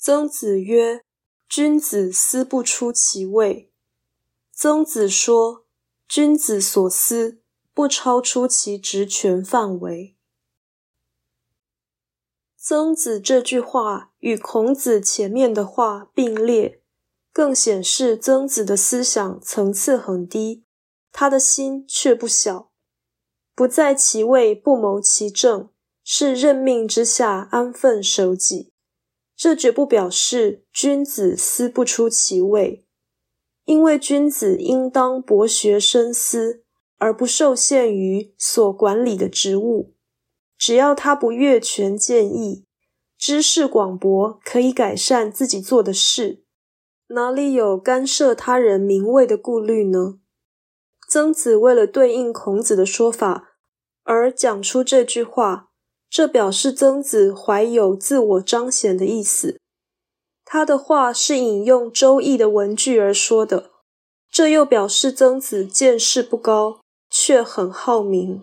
曾子曰：“君子思不出其位。”曾子说：“君子所思不超出其职权范围。”曾子这句话与孔子前面的话并列，更显示曾子的思想层次很低，他的心却不小。不在其位不谋其政，是任命之下安分守己。这绝不表示君子思不出其位。因为君子应当博学深思，而不受限于所管理的职务。只要他不越权建议，知识广博，可以改善自己做的事，哪里有干涉他人名位的顾虑呢？曾子为了对应孔子的说法而讲出这句话，这表示曾子怀有自我彰显的意思。他的话是引用《周易》的文句而说的，这又表示曾子见识不高，却很好名。